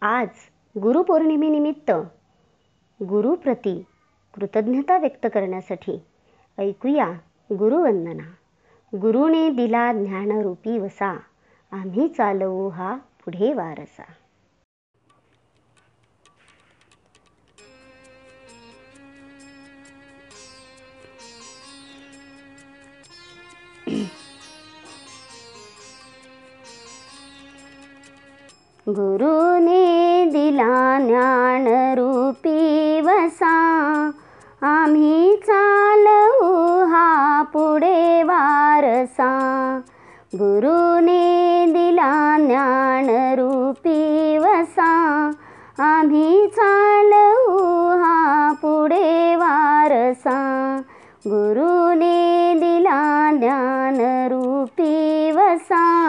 आज गुरुपौर्णिमेनिमित्त गुरुप्रती कृतज्ञता व्यक्त करण्यासाठी ऐकूया गुरुवंदना. गुरुने दिला ज्ञानरूपी वसा आम्ही चालवू हा पुढे वारसा. गुरुने तिला ज्ञानरूपी वसा आम्ही चालवू हा पुढे वारसा. गुरुने दिला ज्ञानरूपी वसा आम्ही चालवू हा पुढे वारसा. गुरुने दिला ज्ञानरूपी वसा.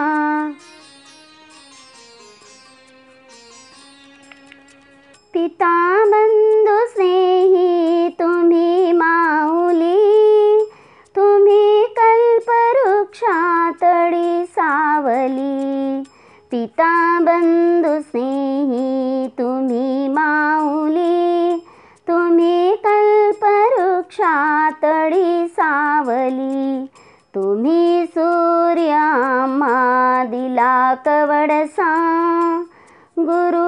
पिता बंधू स्नेही तुम्ही माऊली. तुम्ही कल्पवृक्षातळी सावली. पिता बंधू स्नेही तुम्ही माऊली. तुम्ही कल्पवृक्षातळी सावली. तुम्ही सूर्यामा दिला कवडसा गुरु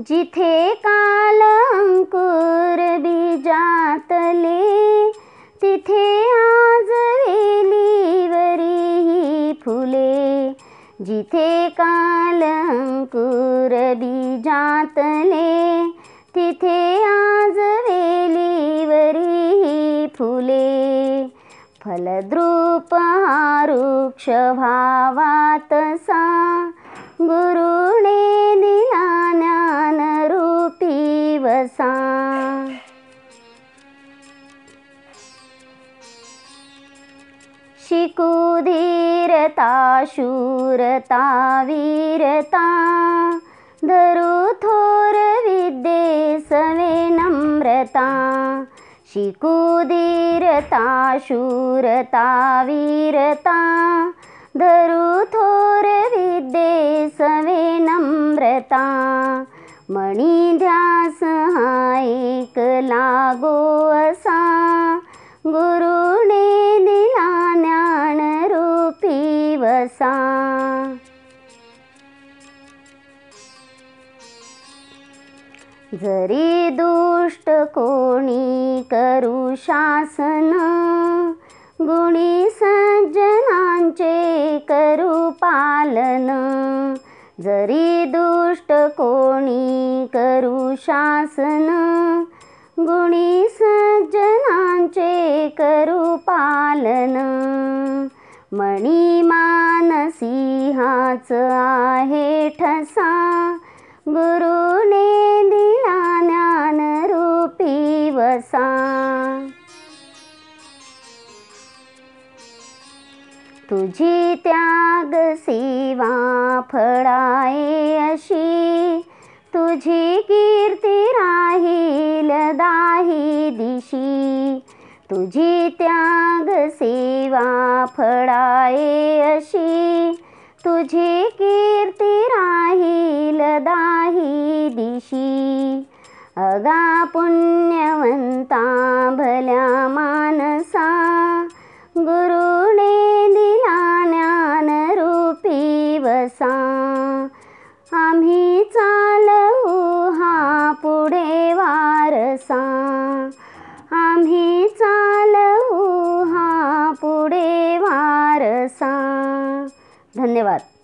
जिथे काल अंकुर बीजातले तिथे आज वेलीवरी ही फुले. जिथे काल अंकुर बीजातले तिथे आज वेलीवरी ही फुले. फलद्रूप हा वृक्ष भावात सा शि शिकुधीरता शूरता वीरता धरुथोरविद्ये समे नम्रता शिकुधीरता शूरता वीरता धरुथोरविद्ये समे नम्रता मणिध्या एक लागो असा. गुरुने दिला ज्ञानरूपी वसा. जरी दुष्ट कोणी करू शासन गुणी सज्जनांचे करू पालन. जरी दुष्ट कोणी करू शासन गुणी सज्जनांचे करू पालन मणी मानसी आहे ठसा. गुरुने दिला ज्ञानरूपी वसा. तुझी त्याग सेवा फळाये अशी. तुझी कीर्ती राहील दाही दिशी. तुझी त्याग सेवा फळाये अशी. तुझी कीर्ती राहील दाही दिशी. अगा पुण्यवंता भल्या मा धन्यवाद.